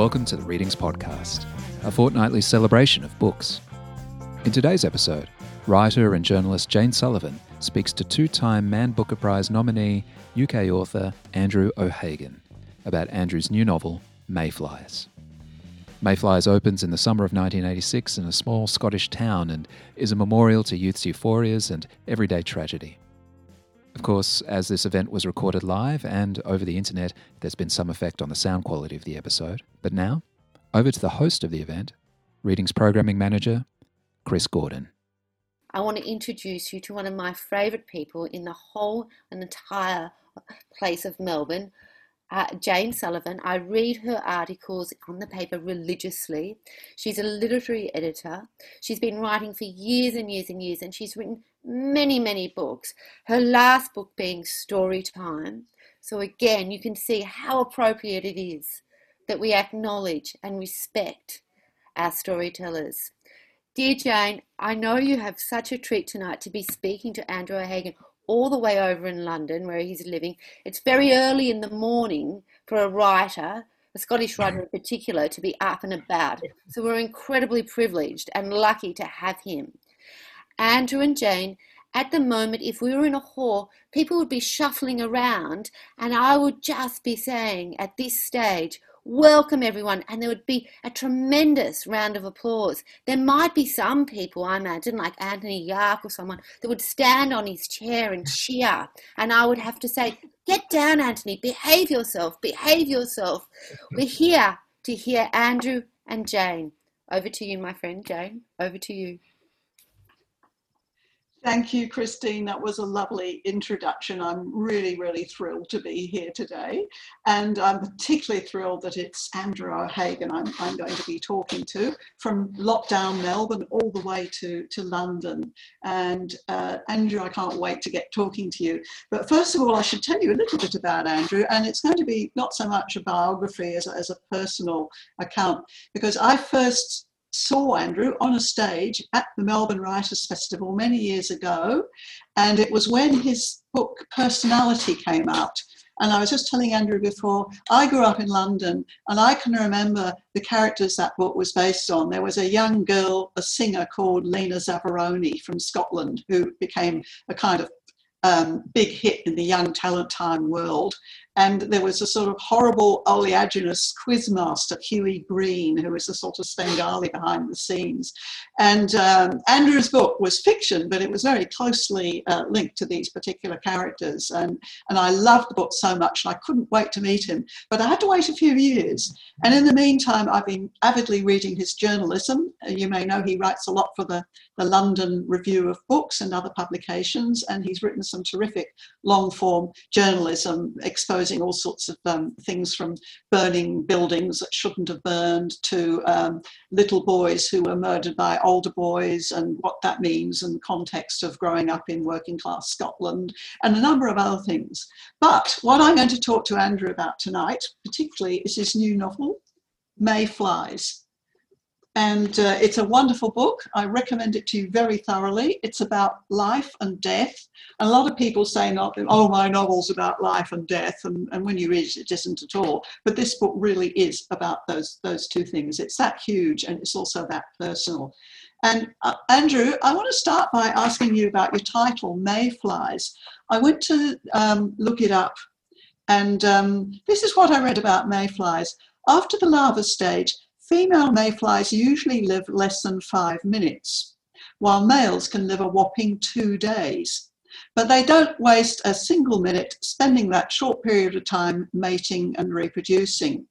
Welcome to the Readings Podcast, a fortnightly celebration of books. In today's episode, writer and journalist Jane Sullivan speaks to two time Man Booker Prize nominee, UK author Andrew O'Hagan, about Andrew's new novel, Mayflies. Mayflies opens in the summer of 1986 in a small Scottish town and is a memorial to youth's euphorias and everyday tragedy. Of course, as this event was recorded live and over the internet, there's been some effect on the sound quality of the episode. But now, over to the host of the event, Readings Programming Manager, Chris Gordon. I want to introduce you to one of my favourite people in the whole and entire place of Melbourne, uh, Jane Sullivan. I read her articles on the paper religiously. She's a literary editor. She's been writing for years and years and years, and she's written many, many books. Her last book being Story Time. So, again, you can see how appropriate it is that we acknowledge and respect our storytellers. Dear Jane, I know you have such a treat tonight to be speaking to Andrew O'Hagan all the way over in London where he's living. It's very early in the morning for a writer, a Scottish writer in particular, to be up and about. So we're incredibly privileged and lucky to have him. Andrew and Jane, at the moment, if we were in a hall, people would be shuffling around, and I would just be saying at this stage, Welcome everyone, and there would be a tremendous round of applause. There might be some people, I imagine, like Anthony Yark or someone, that would stand on his chair and cheer, and I would have to say, Get down, Anthony, behave yourself, behave yourself. We're here to hear Andrew and Jane. Over to you, my friend Jane. Over to you. Thank you, Christine. That was a lovely introduction. I'm really, really thrilled to be here today. And I'm particularly thrilled that it's Andrew O'Hagan I'm, I'm going to be talking to from lockdown Melbourne all the way to, to London. And uh, Andrew, I can't wait to get talking to you. But first of all, I should tell you a little bit about Andrew. And it's going to be not so much a biography as, as a personal account, because I first saw Andrew on a stage at the Melbourne Writers Festival many years ago. And it was when his book Personality came out. And I was just telling Andrew before, I grew up in London and I can remember the characters that book was based on. There was a young girl, a singer called Lena Zavaroni from Scotland, who became a kind of um, big hit in the young talent time world. And there was a sort of horrible oleaginous quizmaster, Hughie Green, who was a sort of Svengali behind the scenes. And um, Andrew's book was fiction, but it was very closely uh, linked to these particular characters. And, and I loved the book so much, and I couldn't wait to meet him. But I had to wait a few years. And in the meantime, I've been avidly reading his journalism. Uh, you may know he writes a lot for the, the London Review of Books and other publications, and he's written some terrific long form journalism exposing all sorts of um, things from burning buildings that shouldn't have burned to um, little boys who were murdered by older boys and what that means in the context of growing up in working class Scotland and a number of other things. But what I'm going to talk to Andrew about tonight, particularly, is his new novel, Mayflies. And uh, it's a wonderful book. I recommend it to you very thoroughly. It's about life and death. And a lot of people say, not, oh, my novel's about life and death. And, and when you read it, it isn't at all. But this book really is about those, those two things. It's that huge and it's also that personal. And uh, Andrew, I want to start by asking you about your title, Mayflies. I went to um, look it up, and um, this is what I read about mayflies. After the larva stage, Female mayflies usually live less than five minutes, while males can live a whopping two days. But they don't waste a single minute spending that short period of time mating and reproducing.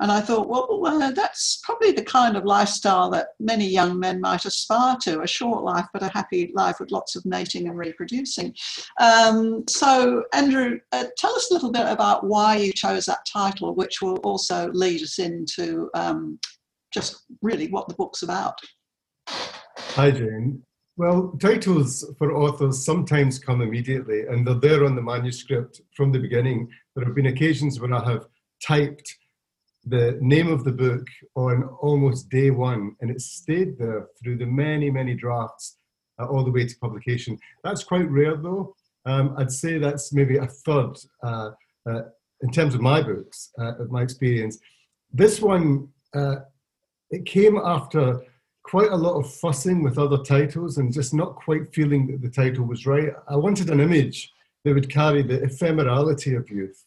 And I thought, well, uh, that's probably the kind of lifestyle that many young men might aspire to a short life, but a happy life with lots of mating and reproducing. Um, so, Andrew, uh, tell us a little bit about why you chose that title, which will also lead us into um, just really what the book's about. Hi, Jane. Well, titles for authors sometimes come immediately, and they're there on the manuscript from the beginning. There have been occasions when I have typed the name of the book on almost day one, and it stayed there through the many, many drafts uh, all the way to publication. That's quite rare, though. Um, I'd say that's maybe a third uh, uh, in terms of my books, uh, of my experience this one, uh, it came after quite a lot of fussing with other titles and just not quite feeling that the title was right. I wanted an image that would carry the ephemerality of youth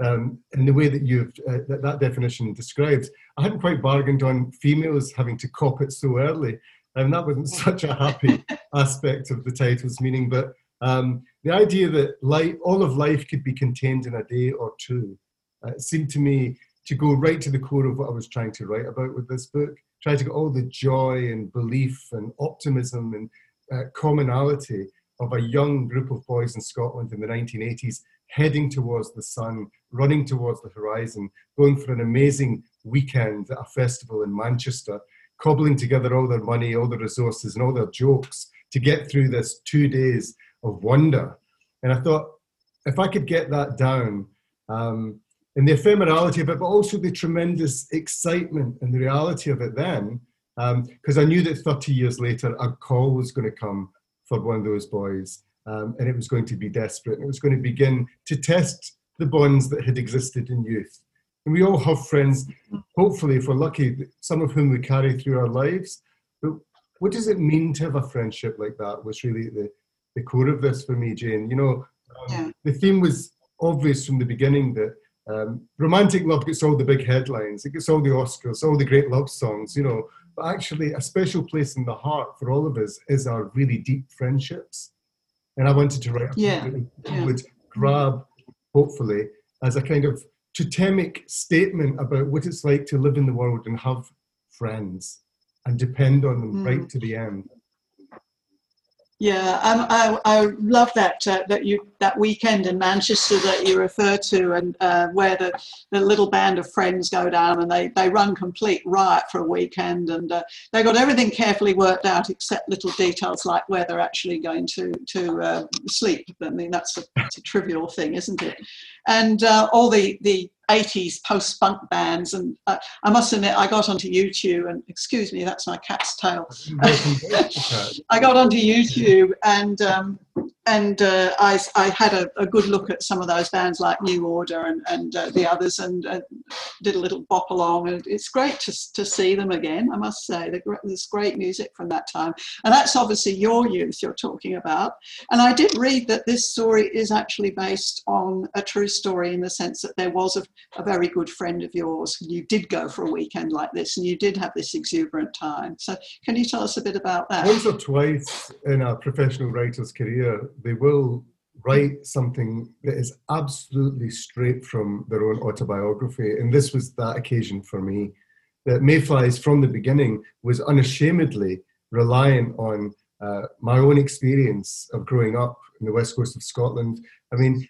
um, in the way that you've uh, that, that definition describes. I hadn't quite bargained on females having to cop it so early, and that wasn't such a happy aspect of the title's meaning. But um, the idea that life, all of life could be contained in a day or two uh, seemed to me to go right to the core of what I was trying to write about with this book. Try to get all the joy and belief and optimism and uh, commonality of a young group of boys in Scotland in the 1980s heading towards the sun, running towards the horizon, going for an amazing weekend at a festival in Manchester, cobbling together all their money, all their resources, and all their jokes to get through this two days of wonder. And I thought, if I could get that down, um, and the ephemerality of it, but also the tremendous excitement and the reality of it then, because um, I knew that 30 years later, a call was going to come for one of those boys, um, and it was going to be desperate, and it was going to begin to test the bonds that had existed in youth. And we all have friends, hopefully, if we're lucky, some of whom we carry through our lives. But what does it mean to have a friendship like that? Was really the, the core of this for me, Jane. You know, um, yeah. the theme was obvious from the beginning that um, romantic love gets all the big headlines, it gets all the Oscars, all the great love songs, you know. But actually, a special place in the heart for all of us is our really deep friendships. And I wanted to write a yeah. that yeah. would grab, hopefully, as a kind of totemic statement about what it's like to live in the world and have friends and depend on them mm. right to the end. Yeah, um, I, I love that uh, that you that weekend in Manchester that you refer to, and uh, where the, the little band of friends go down and they, they run complete riot for a weekend, and uh, they got everything carefully worked out except little details like where they're actually going to to uh, sleep. I mean, that's a, a trivial thing, isn't it? And uh, all the the 80s post punk bands. And uh, I must admit, I got onto YouTube, and excuse me, that's my cat's tail. I got onto YouTube and um, and uh, I, I had a, a, good look at some of those bands like New Order and, and uh, the others and uh, did a little bop along. And it's great to, to see them again, I must say. There's great music from that time. And that's obviously your youth you're talking about. And I did read that this story is actually based on a true story in the sense that there was a, a very good friend of yours. You did go for a weekend like this and you did have this exuberant time. So can you tell us a bit about that? Once or twice in a professional writer's career, they will write something that is absolutely straight from their own autobiography. And this was that occasion for me. That Mayflies from the beginning was unashamedly reliant on uh, my own experience of growing up in the west coast of Scotland. I mean,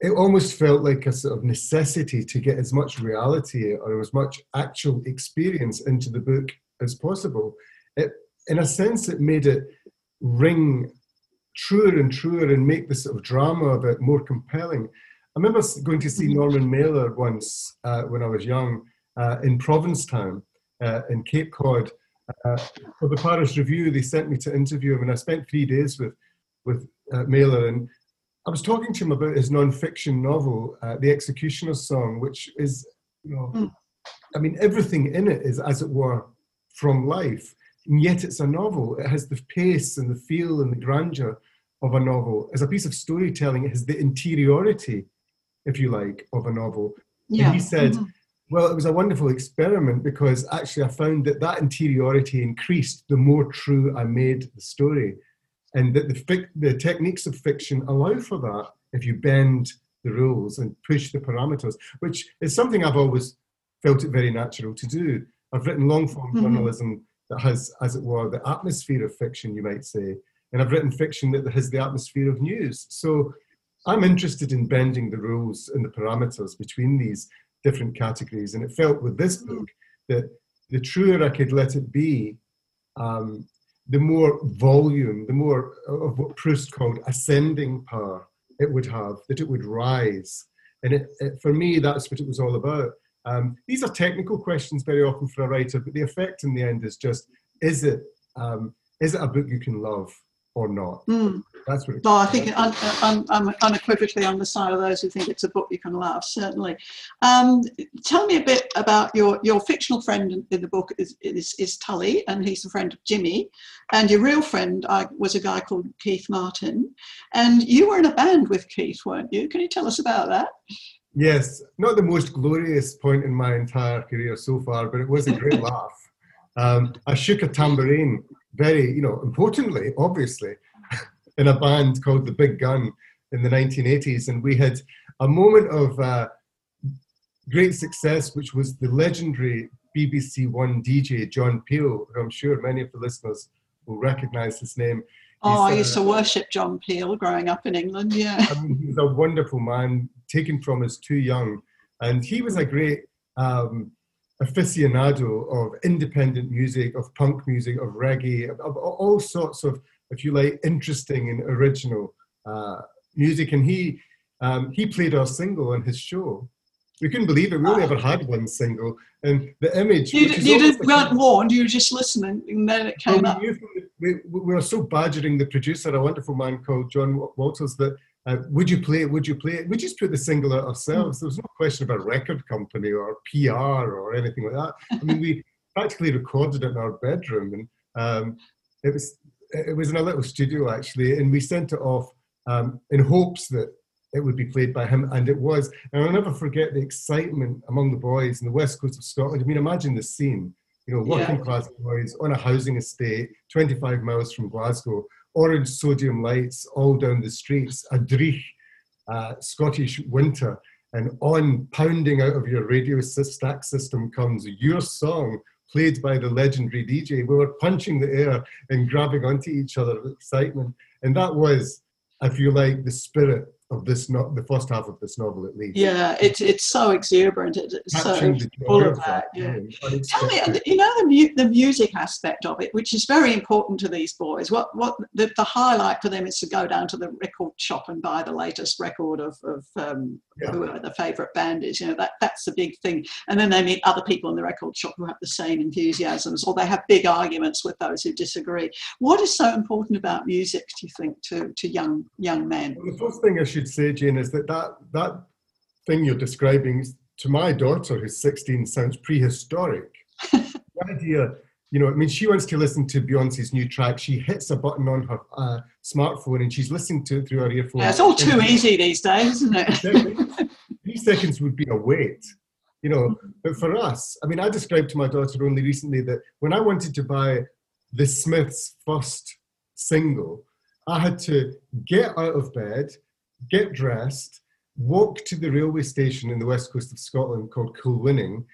it almost felt like a sort of necessity to get as much reality or as much actual experience into the book as possible. It, in a sense, it made it ring truer and truer and make the sort of drama of it more compelling. I remember going to see Norman Mailer once uh, when I was young uh, in Provincetown uh, in Cape Cod. Uh, for the Paris Review, they sent me to interview him, and I spent three days with with uh, Mailer. And I was talking to him about his non-fiction novel, uh, The Executioner's Song, which is, you know, mm. I mean, everything in it is, as it were, from life and yet it's a novel. It has the pace and the feel and the grandeur of a novel. As a piece of storytelling, it has the interiority, if you like, of a novel. Yeah. And he said, mm-hmm. well, it was a wonderful experiment because actually I found that that interiority increased the more true I made the story. And that the, fic- the techniques of fiction allow for that if you bend the rules and push the parameters, which is something I've always felt it very natural to do. I've written long form mm-hmm. journalism that has, as it were, the atmosphere of fiction, you might say. And I've written fiction that has the atmosphere of news. So I'm interested in bending the rules and the parameters between these different categories. And it felt with this book that the truer I could let it be, um, the more volume, the more of what Proust called ascending power it would have, that it would rise. And it, it, for me, that's what it was all about. Um, these are technical questions very often for a writer, but the effect in the end is just: is it um, is it a book you can love? or not. Mm. That's what. It No, I think un, un, un, unequivocally on the side of those who think it's a book you can love. Certainly. Um, tell me a bit about your your fictional friend in, in the book is, is is Tully, and he's a friend of Jimmy, and your real friend I, was a guy called Keith Martin, and you were in a band with Keith, weren't you? Can you tell us about that? Yes, not the most glorious point in my entire career so far, but it was a great laugh. Um, I shook a tambourine very, you know, importantly, obviously, in a band called The Big Gun in the 1980s. And we had a moment of uh, great success, which was the legendary BBC One DJ, John Peel, who I'm sure many of the listeners will recognize his name. Oh, I used to worship John Peel growing up in England. Yeah. I mean, he was a wonderful man, taken from us too young. And he was a great um, aficionado of independent music, of punk music, of reggae, of, of all sorts of, if you like, interesting and original uh, music. And he um, he played our single on his show. We couldn't believe it. We only ever had one single, and the image. You, is you like- weren't warned, you were just listening, and then it well, came we, up. knew from the, we, we were so badgering the producer, a wonderful man called John Walters, that uh, would you play it? Would you play it? We just put the single out ourselves. There was no question of a record company or PR or anything like that. I mean, we practically recorded it in our bedroom, and um, it was it was in a little studio actually, and we sent it off um, in hopes that it would be played by him, and it was. And I'll never forget the excitement among the boys in the west coast of Scotland. I mean, imagine the scene you know, working Yeah. class boys on a housing estate 25 miles from Glasgow, orange sodium lights all down the streets, a dreich uh, Scottish winter, and on pounding out of your radio stack system comes your song played by the legendary DJ. We were punching the air and grabbing onto each other with excitement. And that was, if you like, the spirit of this, no- the first half of this novel at least. Yeah, it's it's so exuberant. It- It's so Capturing full of that. Yeah. Tell me, you know the mu- the music aspect of it, which is very important to these boys. What what the, the highlight for them is to go down to the record shop and buy the latest record of of um, Yeah. whoever the favourite band is. You know that that's the big thing. And then they meet other people in the record shop who have the same enthusiasms, or they have big arguments with those who disagree. What is so important about music? Do you think to to young young men? Well, the first thing I should say, Jane, is that that, that thing you're describing to my daughter, who's 16, sounds prehistoric. the idea, you know, I mean, she wants to listen to Beyonce's new track. She hits a button on her uh, smartphone and she's listening to it through her earphone. Yeah, it's all too easy these days, isn't it? Three seconds would be a wait, you know. But for us, I mean, I described to my daughter only recently that when I wanted to buy the Smiths' first single, I had to get out of bed, get dressed, walk to the railway station in the west coast of Scotland called Kilwinning,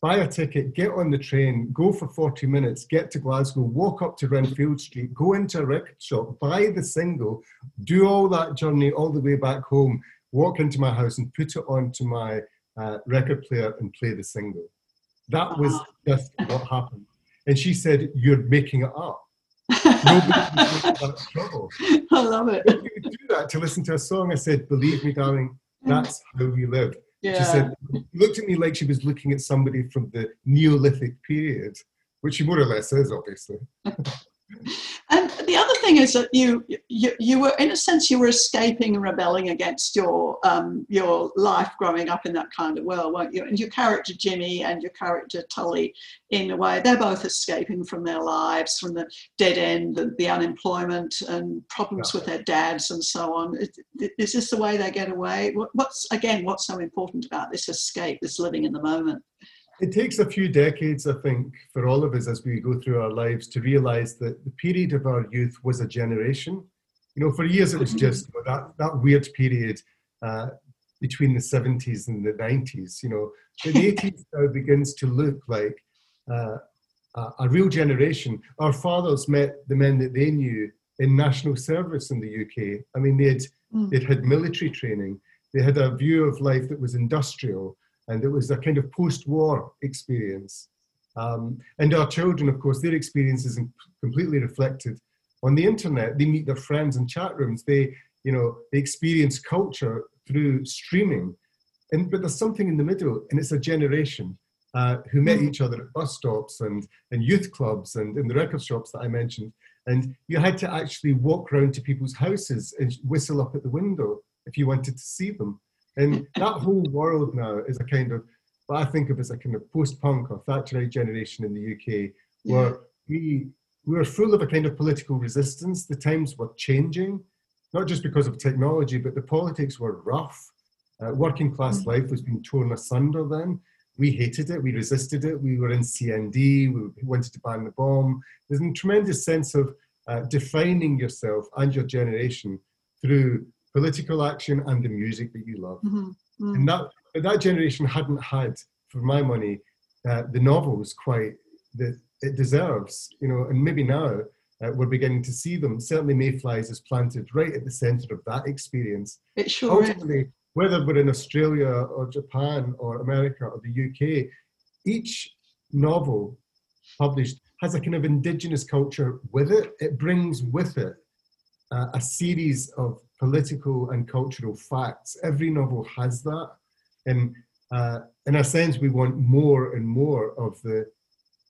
buy a ticket, get on the train, go for 40 minutes, get to Glasgow, walk up to Renfield Street, go into a record shop, buy the single, do all that journey all the way back home, walk into my house and put it onto my uh, record player and play the single. That was just what happened. And she said, You're making it up. Nobody that trouble. I love it. If you would do that to listen to a song, I said, Believe me, darling, that's how we live. Yeah. She said, looked at me like she was looking at somebody from the Neolithic period, which she more or less is, obviously. And the other thing is that you, you you were in a sense you were escaping and rebelling against your um, your life growing up in that kind of world, weren't you? And your character Jimmy and your character Tully, in a way, they're both escaping from their lives, from the dead end, the, the unemployment, and problems Yeah. with their dads and so on. Is, is this the way they get away? What- What's again? What's so important about this escape, this living in the moment? It takes a few decades, I think, for all of us as we go through our lives to realize that the period of our youth was a generation. You know, for years it was just you know, that, that weird period uh, between the 70s and the 90s. You know, the 80s now begins to look like uh, a, a real generation. Our fathers met the men that they knew in national service in the UK. I mean, they'd, Mm. they'd had military training, they had a view of life that was industrial, and it was a kind of post-war experience. Um, and our children, of course, their experience is completely reflected on the internet. They meet their friends in chat rooms. They, you know, they experience culture through streaming. And but there's something in the middle, and it's a generation uh, who met each other at bus stops and and youth clubs and in the record shops that I mentioned. And you had to actually walk round to people's houses and whistle up at the window if you wanted to see them. And that whole world now is a kind of what I think of as a kind of post-punk or Thatcherite generation in the UK, where yeah. we we were full of a kind of political resistance. The times were changing, not just because of technology, but the politics were rough. Uh, working class mm-hmm. life was being torn asunder then. We hated it, we resisted it, we were in CND, we wanted to ban the bomb. There's a tremendous sense of uh, defining yourself and your generation through political action and the music that you love. Mm-hmm. Mm-hmm. And that, that generation hadn't had, for my money, uh, the novels quite that it deserves, you know, and maybe now uh, we're beginning to see them. Certainly, Mayflies is planted right at the centre of that experience. It sure Ultimately, is. whether we're in Australia or Japan or America or the UK, each novel published has a kind of indigenous culture with it. It brings with it uh, a series of political and cultural facts. Every novel has that. And uh, in a sense, we want more and more of the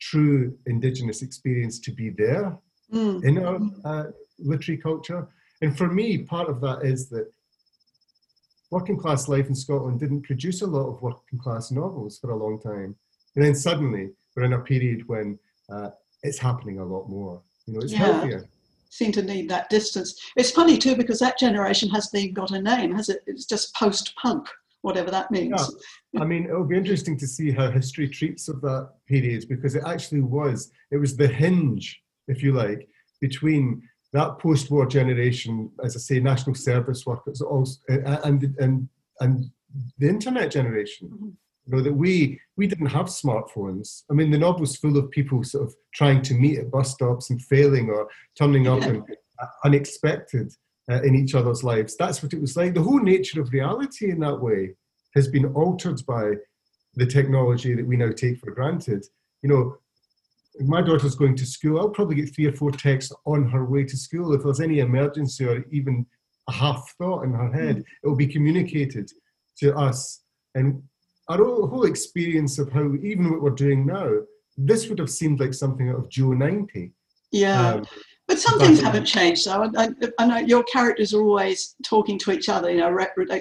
true indigenous experience to be there mm. in our uh, literary culture. And for me, part of that is that working class life in Scotland didn't produce a lot of working class novels for a long time. And then suddenly we're in a period when uh, it's happening a lot more. You know, it's yeah. healthier. Seem to need that distance. It's funny too because that generation hasn't even got a name, has it? It's just post punk whatever that means. Yeah. I mean, it'll be interesting to see how history treats of that period because it actually was, it was the hinge, if you like, between that post-war generation, as I say, national service workers, also, and and and the internet generation. Mm-hmm. You know that we we didn't have smartphones. I mean, the novel was full of people sort of trying to meet at bus stops and failing or turning up and uh, unexpected uh, in each other's lives. That's what it was like. The whole nature of reality in that way has been altered by the technology that we now take for granted. You know, my daughter's going to school, I'll probably get three or four texts on her way to school. If there's any emergency or even a half thought in her head, mm. it will be communicated to us. And our whole experience of how, even what we're doing now, this would have seemed like something out of Joe 90. Yeah. Um, but some things haven't changed. So I, I, I, know your characters are always talking to each other. You know,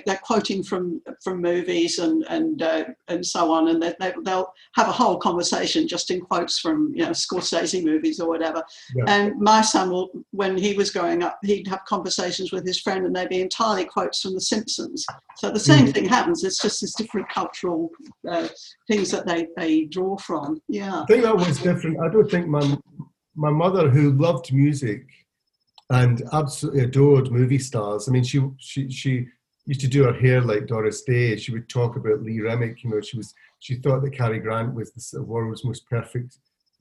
they're quoting from from movies and and uh, and so on, and they, they'll have a whole conversation just in quotes from you know Scorsese movies or whatever. Yeah. And my son will, when he was growing up, he'd have conversations with his friend, and they'd be entirely quotes from The Simpsons. So the same mm. thing happens. It's just this different cultural uh, things that they they draw from. Yeah, I think that was different. I don't think my my mother, who loved music and absolutely adored movie stars. I mean, she she she used to do her hair like Doris Day. She would talk about Lee Remick. You know, she was she thought that Cary Grant was the world's most perfect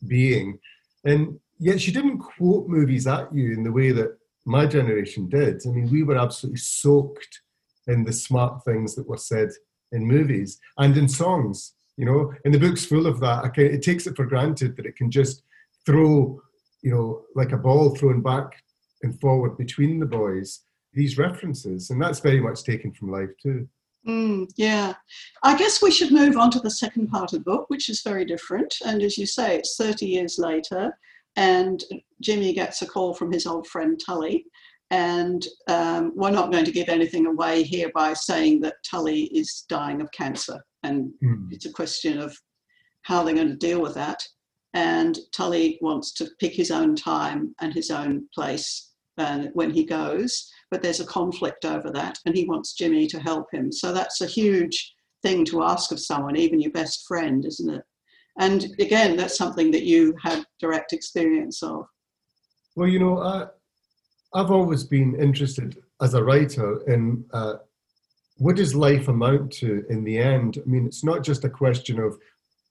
being, and yet she didn't quote movies at you in the way that my generation did. I mean, we were absolutely soaked in the smart things that were said in movies and in songs. You know, and the book's full of that. It takes it for granted that it can just throw you know, like a ball thrown back and forward between the boys, these references. And that's very much taken from life too. Mm, yeah. I guess we should move on to the second part of the book, which is very different. And as you say, it's 30 years later, and Jimmy gets a call from his old friend Tully. And um, we're not going to give anything away here by saying that Tully is dying of cancer. And mm. it's a question of how they're going to deal with that and Tully wants to pick his own time and his own place uh, when he goes, but there's a conflict over that, and he wants Jimmy to help him. So that's a huge thing to ask of someone, even your best friend, isn't it? And again, that's something that you had direct experience of. Well, you know, I, I've always been interested as a writer in uh, what does life amount to in the end? I mean, it's not just a question of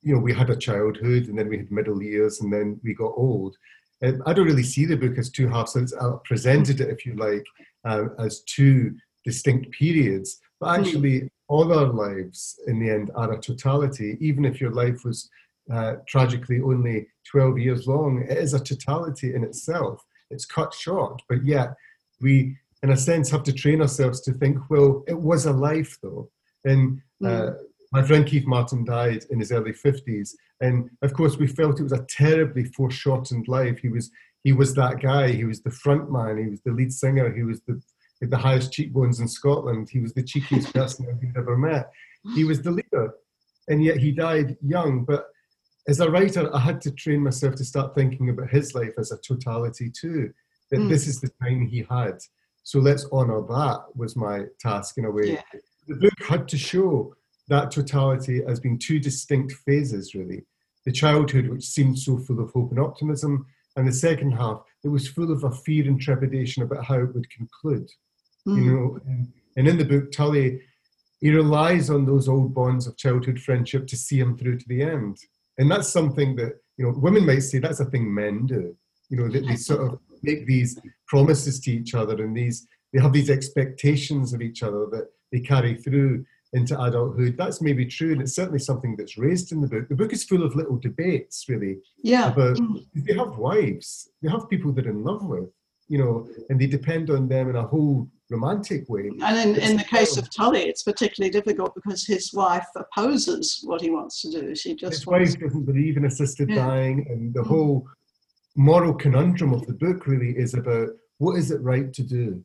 you know, we had a childhood and then we had middle years and then we got old. And I don't really see the book as two halves. I presented it, if you like, uh, as two distinct periods. But hmm. actually, all our lives in the end are a totality. Even if your life was uh, tragically only 12 years long, it is a totality in itself. It's cut short, but yet we, in a sense, have to train ourselves to think, well, it was a life though. And uh, mm my friend Keith Martin died in his early 50s. And of course, we felt it was a terribly foreshortened life. He was he was that guy. He was the front man. He was the lead singer. He was the the highest cheekbones in Scotland. He was the cheekiest person I've ever met. He was the leader, and yet he died young. But as a writer, I had to train myself to start thinking about his life as a totality too. That mm. this is the time he had. So let's honour that was my task in a way. Yeah. The book had to show that totality as being two distinct phases, really. The childhood, which seemed so full of hope and optimism, and the second half that was full of a fear and trepidation about how it would conclude. Mm. You know, and, and in the book, Tully he relies on those old bonds of childhood friendship to see him through to the end. And that's something that, you know, women might say that's a thing men do. You know, that they sort of make these promises to each other and these they have these expectations of each other that they carry through into adulthood. That's maybe true, and it's certainly something that's raised in the book. The book is full of little debates, really. Yeah. About they have wives, they have people they're in love with, you know, and they depend on them in a whole romantic way. And in, in the case of Tully, it's particularly difficult because his wife opposes what he wants to do. She just his wife doesn't believe in assisted yeah. dying, and the mm. whole moral conundrum of the book really is about what is it right to do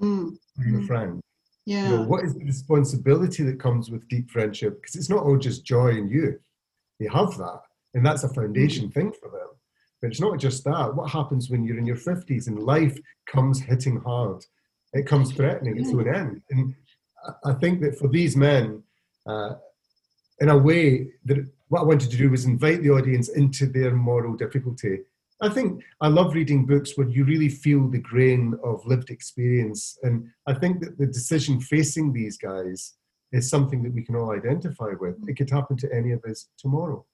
mm. your mm. friend. Yeah. You know, what is the responsibility that comes with deep friendship? Because it's not all just joy and youth. They have that, and that's a foundation mm. thing for them. But it's not just that. What happens when you're in your 50s and life comes hitting hard? It comes threatening to an end. And I think that for these men, uh, in a way, that what I wanted to do was invite the audience into their moral difficulty. I think I love reading books where you really feel the grain of lived experience. And I think that the decision facing these guys is something that we can all identify with. It could happen to any of us tomorrow.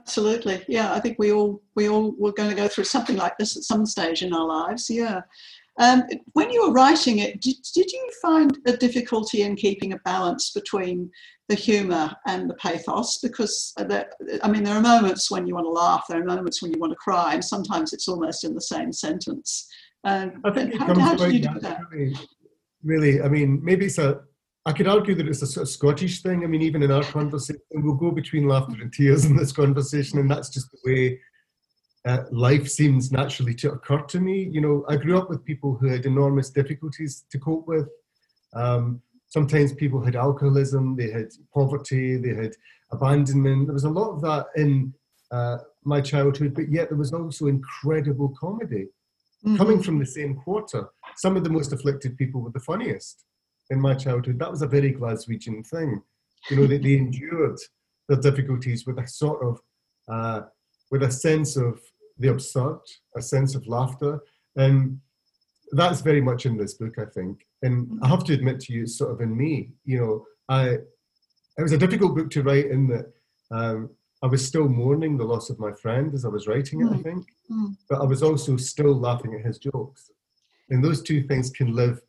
Absolutely. Yeah, I think we all we all were going to go through something like this at some stage in our lives. Yeah. Um, when you were writing it, did, did you find a difficulty in keeping a balance between the humour and the pathos? Because, there, I mean, there are moments when you want to laugh, there are moments when you want to cry, and sometimes it's almost in the same sentence. Um, I think how, how did you do that? Really, I mean, maybe it's a I could argue that it's a sort of Scottish thing. I mean, even in our conversation, we'll go between laughter and tears in this conversation, and that's just the way uh, life seems naturally to occur to me. You know, I grew up with people who had enormous difficulties to cope with. Um, sometimes people had alcoholism, they had poverty, they had abandonment. There was a lot of that in uh, my childhood, but yet there was also incredible comedy mm-hmm. coming from the same quarter. Some of the most afflicted people were the funniest in my childhood. That was a very Glaswegian thing. You know, that they endured their difficulties with a sort of, uh, with a sense of the absurd, a sense of laughter. And that's very much in this book, I think. And I have to admit to you, sort of in me. You know, I it was a difficult book to write in that um, I was still mourning the loss of my friend as I was writing it, I think. Mm. But I was also still laughing at his jokes. And those two things can live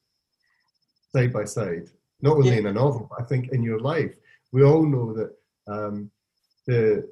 side by side, not only yeah. in a novel, but I think in your life. We all know that um, the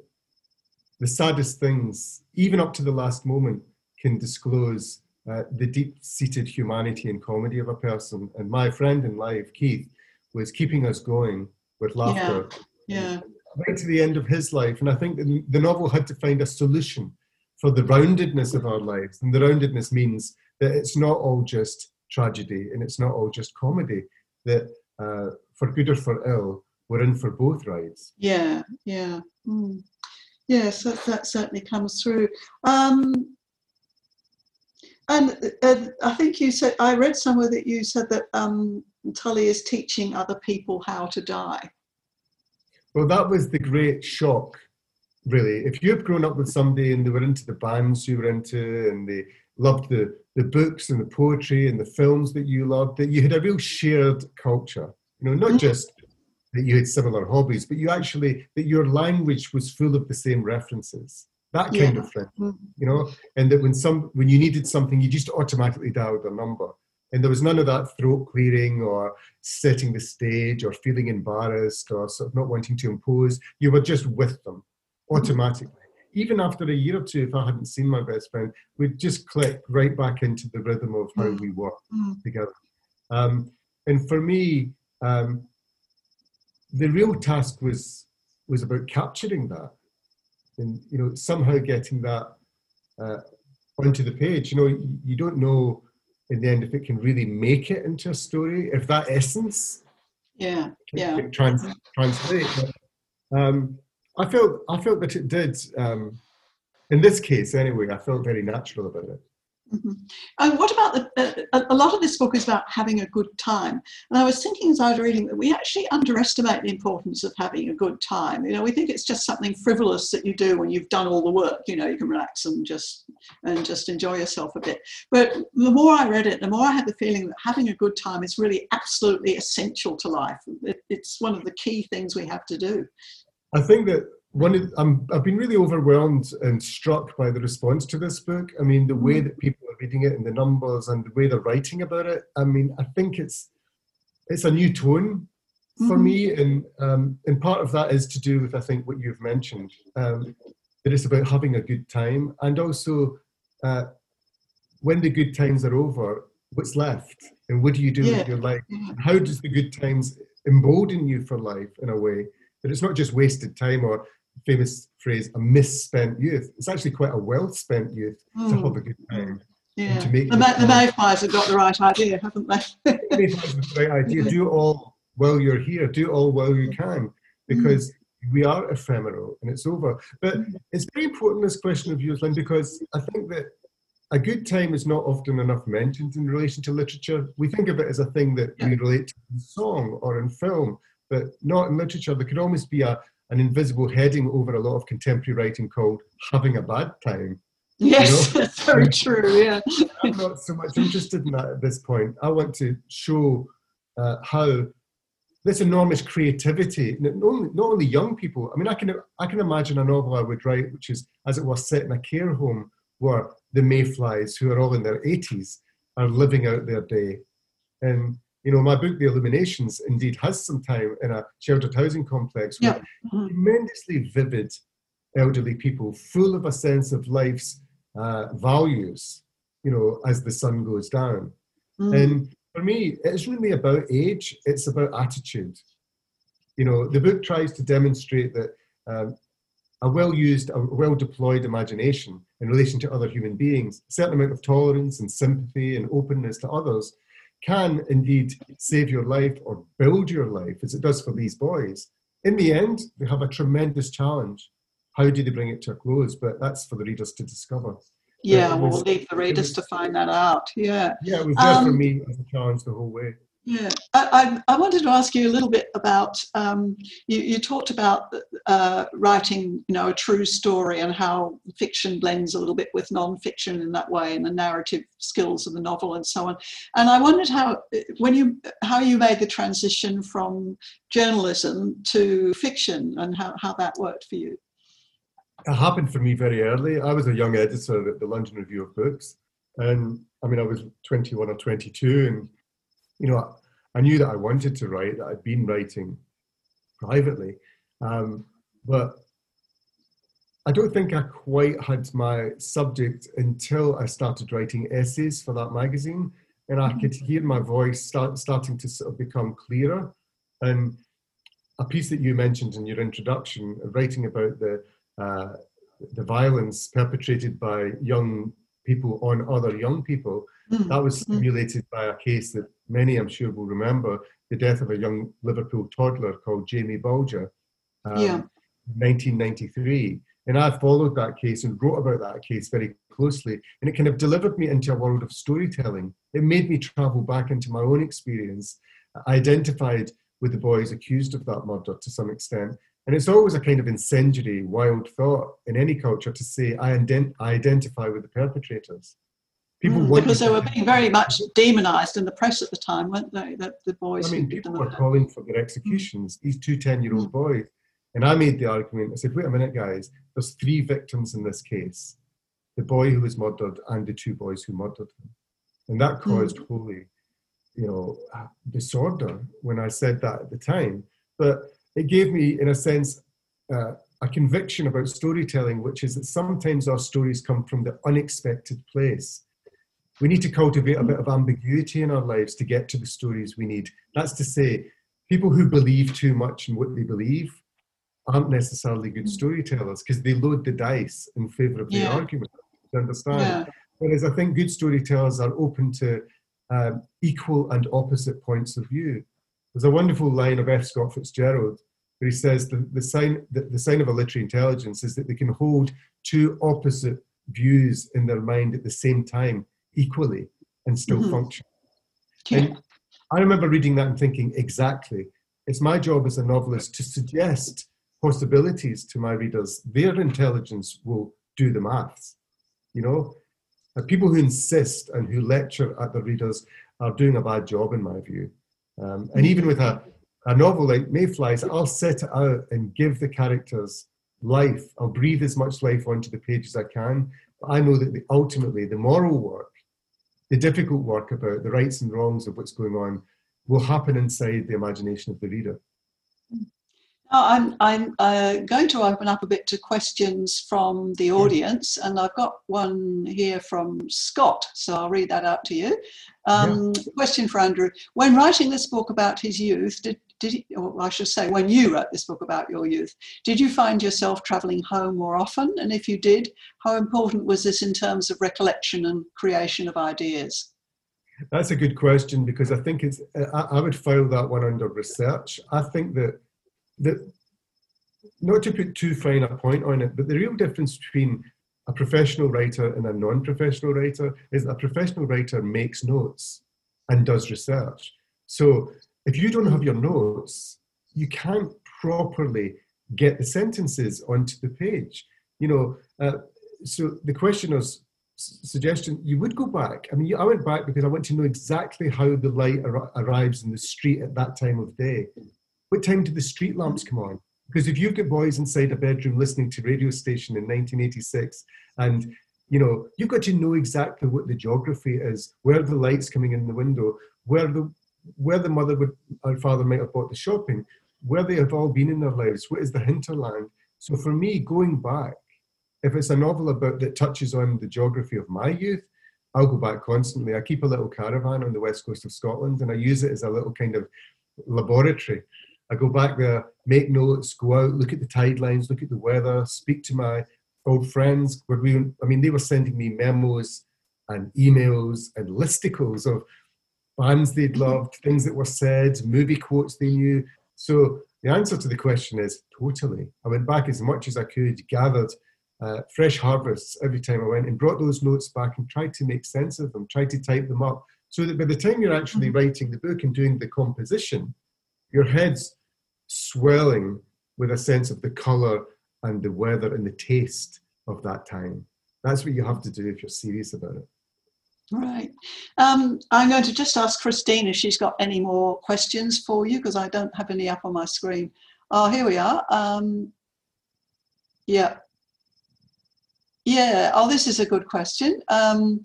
the saddest things, even up to the last moment, can disclose uh, the deep seated humanity and comedy of a person. And my friend in life, Keith, was keeping us going with laughter. Yeah. yeah. Right to the end of his life. And I think the novel had to find a solution for the roundedness of our lives. And the roundedness means that it's not all just tragedy and it's not all just comedy, that uh, for good or for ill, we're in for both rides. Yeah, yeah. Mm. Yes, that, that certainly comes through. Um, and uh, I think you said, I read somewhere that you said that um, Tully is teaching other people how to die. Well, that was the great shock, really. If you've grown up with somebody and they were into the bands you were into and they loved the, the books and the poetry and the films that you loved, that you had a real shared culture, you know, not mm-hmm. just that you had similar hobbies, but you actually that your language was full of the same references. That kind yeah. of thing, mm-hmm. you know, and that when some when you needed something, you just automatically dialed a number, and there was none of that throat clearing or setting the stage or feeling embarrassed or sort of not wanting to impose. You were just with them automatically. Mm-hmm. Even after a year or two, if I hadn't seen my best friend, we'd just click right back into the rhythm of how mm-hmm. we work together. Um, and for me, um, the real task was was about capturing that and you know somehow getting that uh, onto the page. You know, you, you don't know in the end if it can really make it into a story, if that essence yeah, yeah. can trans, translate. But, um, I felt I felt that it did. Um, in this case, anyway, I felt very natural about it. Mm-hmm. And what about the, uh, a lot of this book is about having a good time. And I was thinking as I was reading that we actually underestimate the importance of having a good time. You know, we think it's just something frivolous that you do when you've done all the work. You know, you can relax and just and just enjoy yourself a bit. But the more I read it, the more I had the feeling that having a good time is really absolutely essential to life. It, it's one of the key things we have to do. I think that one of, I'm, I've been really overwhelmed and struck by the response to this book. I mean, the way mm. that people reading it and the numbers and the way they're writing about it. I mean, I think it's it's a new tone for mm-hmm. me, and um, and part of that is to do with I think what you've mentioned. Um, that it's about having a good time, and also uh, when the good times are over, what's left, and what do you do yeah. with your life? How does the good times embolden you for life in a way that it's not just wasted time or famous phrase, a misspent youth. It's actually quite a well spent youth mm. to have a good time. Yeah. To make the, ma- the mayflies have got the right idea, haven't they? The right idea. Do all while you're here. Do all while you can, because mm. we are ephemeral and it's over. But mm. it's very important this question of yours, Lynn, because I think that a good time is not often enough mentioned in relation to literature. We think of it as a thing that yeah. we relate to in song or in film, but not in literature. There could almost be a an invisible heading over a lot of contemporary writing called having a bad time. Yes, you know? that's very true. Yeah. I'm not so much interested in that at this point. I want to show uh, how this enormous creativity, not only, not only young people, I mean, I can, I can imagine a novel I would write, which is, as it was, set in a care home where the mayflies, who are all in their 80s, are living out their day. And you know, my book, The Illuminations, indeed has some time in a sheltered housing complex with yeah. mm-hmm. tremendously vivid elderly people, full of a sense of life's uh, values, you know, as the sun goes down. Mm. And for me, it's really about age, it's about attitude. You know, the book tries to demonstrate that um, a well used, a well deployed imagination in relation to other human beings, a certain amount of tolerance and sympathy and openness to others can indeed save your life or build your life, as it does for these boys. In the end, they have a tremendous challenge. How do they bring it to a close? But that's for the readers to discover. Yeah, was, we'll leave the readers was, to find that out. Yeah. Yeah, it was there um, for me as a challenge the whole way. Yeah, I, I, I, wanted to ask you a little bit about. Um, you, you, talked about uh, writing, you know, a true story and how fiction blends a little bit with non-fiction in that way, and the narrative skills of the novel and so on. And I wondered how, when you, how you made the transition from journalism to fiction, and how, how that worked for you. It happened for me very early. I was a young editor at the London Review of Books, and I mean, I was 21 or 22, and you know, I knew that I wanted to write, that I'd been writing privately, um, but I don't think I quite had my subject until I started writing essays for that magazine, and I could hear my voice start, starting to sort of become clearer. And a piece that you mentioned in your introduction, writing about the uh, the violence perpetrated by young people on other young people, mm. that was hmm. stimulated by a case that many I'm sure will remember the death of a young Liverpool toddler called Jamie Bulger, um, yeah. 1993. And I followed that case and wrote about that case very closely. And it kind of delivered me into a world of storytelling. It made me travel back into my own experience. I identified with the boys accused of that murder to some extent. And it's always a kind of incendiary, wild thought in any culture to say, I, ident- I identify with the perpetrators. People mm, because they were being very much demonized in the press at the time, weren't they? That the boys. I mean, people were calling for their executions. Mm. These two 10 year old mm. boys. And I made the argument. I said, "Wait a minute, guys. There's three victims in this case: the boy who was murdered and the two boys who murdered him." And that mm. caused mm. holy, you know, disorder when I said that at the time. But it gave me, in a sense, uh, a conviction about storytelling, which is that sometimes our stories come from the unexpected place we need to cultivate a bit of ambiguity in our lives to get to the stories we need. That's to say, people who believe too much in what they believe aren't necessarily good storytellers because they load the dice in favor of the argument. You understand? Yeah. Whereas I think good storytellers are open to um, equal and opposite points of view. There's a wonderful line of F. Scott Fitzgerald where he says the, the sign the, the sign of a literary intelligence is that they can hold two opposite views in their mind at the same time equally and still mm-hmm. function. Yeah. And I remember reading that and thinking, exactly. It's my job as a novelist to suggest possibilities to my readers. Their intelligence will do the maths. You know, and people who insist and who lecture at the readers are doing a bad job, in my view. Um, and even with a, a novel like Mayflies, I'll set it out and give the characters life. I'll breathe as much life onto the page as I can. But I know that the, ultimately the moral work, the difficult work about the rights and wrongs of what's going on, will happen inside the imagination of the reader. I'm, I'm uh, going to open up a bit to questions from the audience, and I've got one here from Scott, so I'll read that out to you. Um, yeah. Question for Andrew When writing this book about his youth, did, did he, or I should say, when you wrote this book about your youth, did you find yourself travelling home more often? And if you did, how important was this in terms of recollection and creation of ideas? That's a good question because I think it's, I, I would file that one under research. I think that that not to put too fine a point on it, but the real difference between a professional writer and a non-professional writer is that a professional writer makes notes and does research. So if you don't have your notes, you can't properly get the sentences onto the page. You know, uh, so the question is suggestion you would go back. I mean, I went back because I want to know exactly how the light ar- arrives in the street at that time of day. What time do the street lamps come on? Because if you've got boys inside a bedroom listening to radio station in 1986, and you know, you've got to know exactly what the geography is, where the lights coming in the window, where the where the mother would or father might have bought the shopping, where they have all been in their lives, what is the hinterland. So for me, going back, if it's a novel about that touches on the geography of my youth, I'll go back constantly. I keep a little caravan on the west coast of Scotland, and I use it as a little kind of laboratory I go back there, make notes, go out, look at the tide lines, look at the weather, speak to my old friends. Where we, I mean, they were sending me memos and emails and listicles of bands they'd mm-hmm. loved, things that were said, movie quotes they knew. So the answer to the question is totally. I went back as much as I could, gathered uh, fresh harvests every time I went, and brought those notes back and tried to make sense of them, tried to type them up, so that by the time you're actually mm-hmm. writing the book and doing the composition, your head's swelling with a sense of the color and the weather and the taste of that time. That's what you have to do if you're serious about it. Right. Um, I'm going to just ask Christine if she's got any more questions for you because I don't have any up on my screen. Oh, here we are. Um, yeah. Yeah. Oh, this is a good question. Um,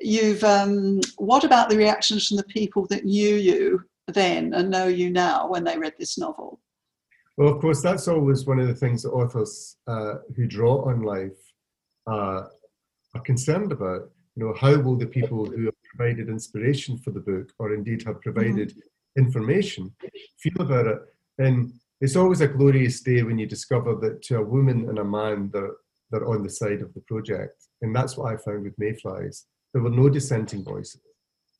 you've. Um, what about the reactions from the people that knew you then and know you now when they read this novel? Well, of course, that's always one of the things that authors uh, who draw on life uh, are concerned about. You know, how will the people who have provided inspiration for the book, or indeed have provided mm-hmm. information, feel about it? And it's always a glorious day when you discover that to a woman and a man, they're, they're on the side of the project. And that's what I found with Mayflies. There were no dissenting voices.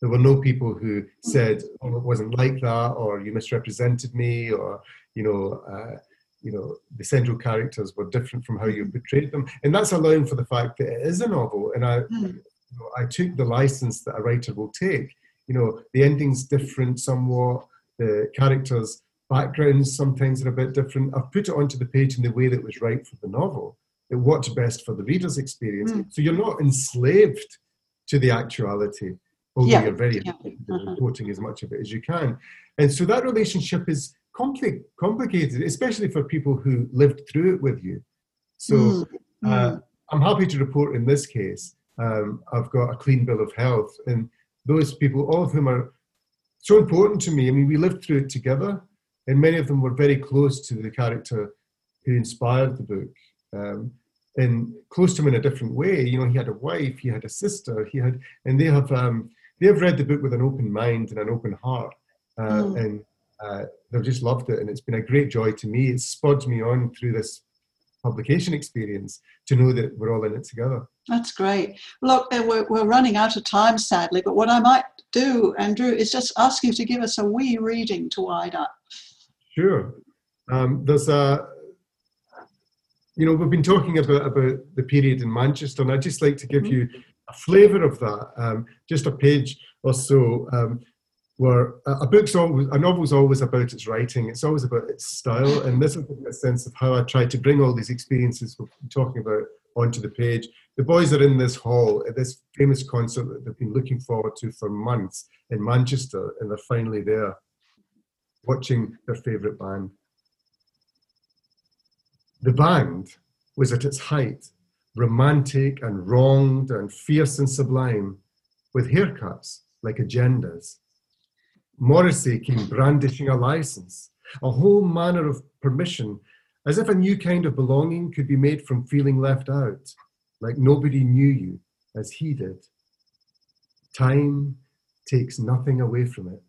There were no people who said, oh, it wasn't like that, or you misrepresented me, or you know, uh, you know, the central characters were different from how you portrayed them, and that's allowing for the fact that it is a novel. And I, mm. you know, I took the license that a writer will take. You know, the ending's different somewhat. The characters' backgrounds sometimes are a bit different. I've put it onto the page in the way that was right for the novel. It worked best for the reader's experience. Mm. So you're not enslaved to the actuality, although yeah. you're very yeah. uh-huh. reporting as much of it as you can. And so that relationship is compli- complicated, especially for people who lived through it with you. So mm. Uh, mm. I'm happy to report in this case, um, I've got a clean bill of health. And those people, all of whom are so important to me, I mean, we lived through it together, and many of them were very close to the character who inspired the book. Um, and close to him in a different way. You know, he had a wife, he had a sister, he had, and they have um, they have read the book with an open mind and an open heart, uh, mm. and uh, they've just loved it, and it's been a great joy to me. It's spurred me on through this publication experience to know that we're all in it together. That's great. Look, uh, we're, we're running out of time, sadly, but what I might do, Andrew, is just ask you to give us a wee reading to wind up. Sure. Um, there's a, you know, we've been talking about, about the period in Manchester, and I'd just like to give mm-hmm. you a flavour of that, um, just a page or so. Um, where a book's always a novel's always about its writing it's always about its style and this is a sense of how i try to bring all these experiences we're talking about onto the page the boys are in this hall at this famous concert that they've been looking forward to for months in manchester and they're finally there watching their favourite band the band was at its height romantic and wronged and fierce and sublime with haircuts like agendas Morrissey came brandishing a license, a whole manner of permission, as if a new kind of belonging could be made from feeling left out, like nobody knew you as he did. Time takes nothing away from it.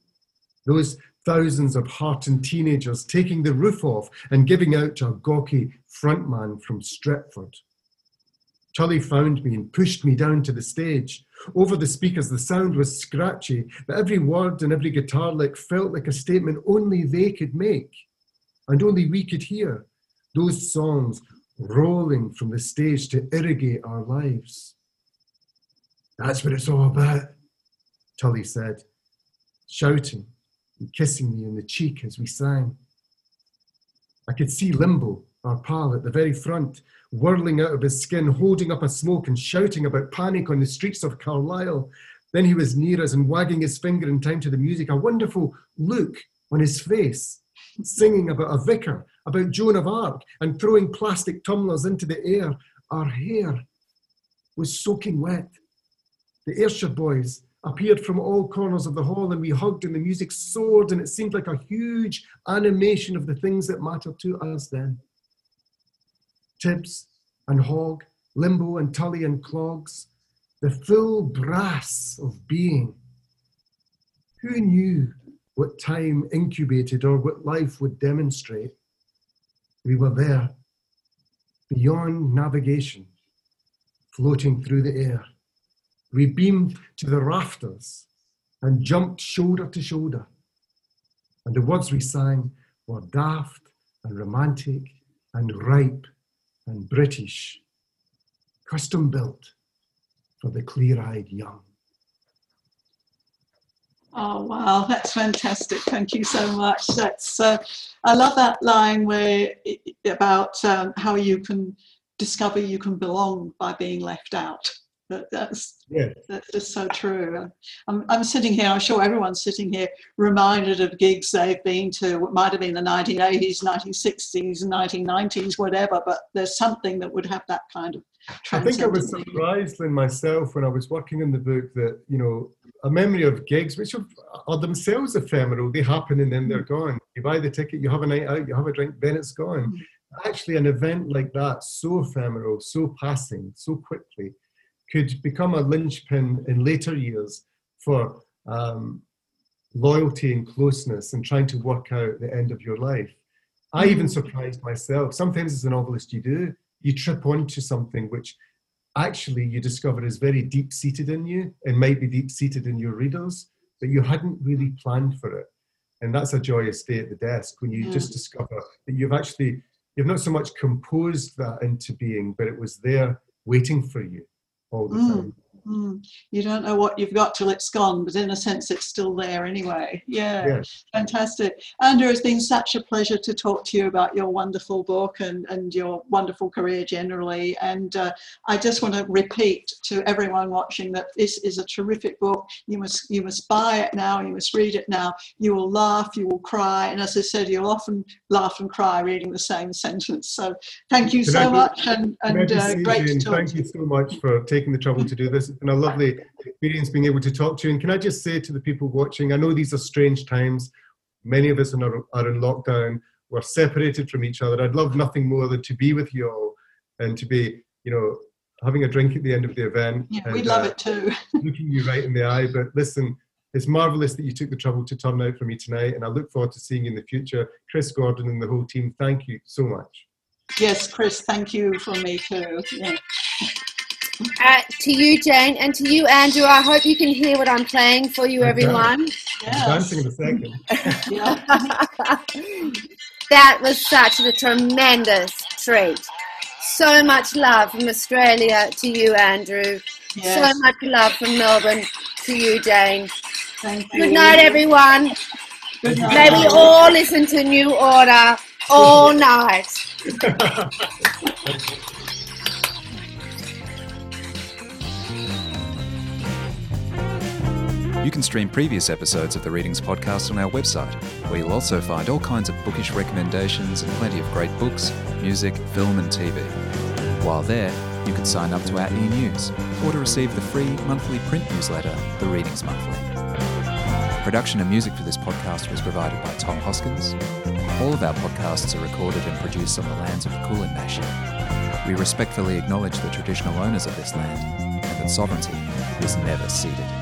Those thousands of heartened teenagers taking the roof off and giving out to a gawky frontman from Stretford. Tully found me and pushed me down to the stage. Over the speakers, the sound was scratchy, but every word and every guitar lick felt like a statement only they could make, and only we could hear. Those songs rolling from the stage to irrigate our lives. That's what it's all about, Tully said, shouting and kissing me on the cheek as we sang. I could see Limbo, our pal, at the very front, whirling out of his skin, holding up a smoke and shouting about panic on the streets of Carlisle. Then he was near us and wagging his finger in time to the music, a wonderful look on his face, singing about a vicar, about Joan of Arc, and throwing plastic tumblers into the air. Our hair was soaking wet. The Ayrshire boys appeared from all corners of the hall, and we hugged, and the music soared, and it seemed like a huge animation of the things that mattered to us then. Tibbs and Hogg, Limbo and Tully and Clogs, the full brass of being. Who knew what time incubated or what life would demonstrate? We were there, beyond navigation, floating through the air. We beamed to the rafters and jumped shoulder to shoulder. And the words we sang were daft and romantic and ripe and British, custom built for the clear eyed young. Oh wow, that's fantastic! Thank you so much. That's uh, I love that line where about um, how you can discover you can belong by being left out. That, that's yeah. that's just so true. I'm, I'm sitting here. I'm sure everyone's sitting here reminded of gigs they've been to. What might have been the 1980s, 1960s, 1990s, whatever. But there's something that would have that kind of. I think I was surprised in myself when I was working in the book that you know a memory of gigs which are, are themselves ephemeral. They happen and then they're gone. You buy the ticket, you have a night out, you have a drink, then it's gone. Mm-hmm. Actually, an event like that, so ephemeral, so passing, so quickly, could become a linchpin in later years for um, loyalty and closeness and trying to work out the end of your life. I even mm. surprised myself. Sometimes, as a novelist, you do, you trip onto something which actually you discover is very deep seated in you and might be deep seated in your readers, but you hadn't really planned for it. And that's a joyous day at the desk when you yeah. just discover that you've actually, you've not so much composed that into being, but it was there waiting for you all the mm. time. Mm. You don't know what you've got till it's gone, but in a sense, it's still there anyway. Yeah, yes. fantastic. Andrew, it's been such a pleasure to talk to you about your wonderful book and, and your wonderful career generally. And uh, I just want to repeat to everyone watching that this is a terrific book. You must you must buy it now. You must read it now. You will laugh. You will cry. And as I said, you'll often laugh and cry reading the same sentence. So thank you can so much, and, and uh, great to talk. Thank you so much for taking the trouble to do this it's been a lovely experience being able to talk to you. And can I just say to the people watching, I know these are strange times. Many of us are, are in lockdown. We're separated from each other. I'd love nothing more than to be with you all and to be, you know, having a drink at the end of the event. Yeah, and, we'd love uh, it too. looking you right in the eye. But listen, it's marvelous that you took the trouble to turn out for me tonight, and I look forward to seeing you in the future. Chris Gordon and the whole team, thank you so much. Yes, Chris, thank you for me too. Yeah. Uh, to you, Jane, and to you, Andrew. I hope you can hear what I'm playing for you, Okay. everyone. Yes. Dancing in a second. That was such a tremendous treat. So much love from Australia to you, Andrew. Yes. So much love from Melbourne to you, Jane. Thank you. Good night, everyone. Good night. May we all listen to New Order all night. You can stream previous episodes of the Readings Podcast on our website, where you'll also find all kinds of bookish recommendations and plenty of great books, music, film, and TV. While there, you can sign up to our e news or to receive the free monthly print newsletter, The Readings Monthly. Production and music for this podcast was provided by Tom Hoskins. All of our podcasts are recorded and produced on the lands of the Kulin Nation. We respectfully acknowledge the traditional owners of this land and that sovereignty is never ceded.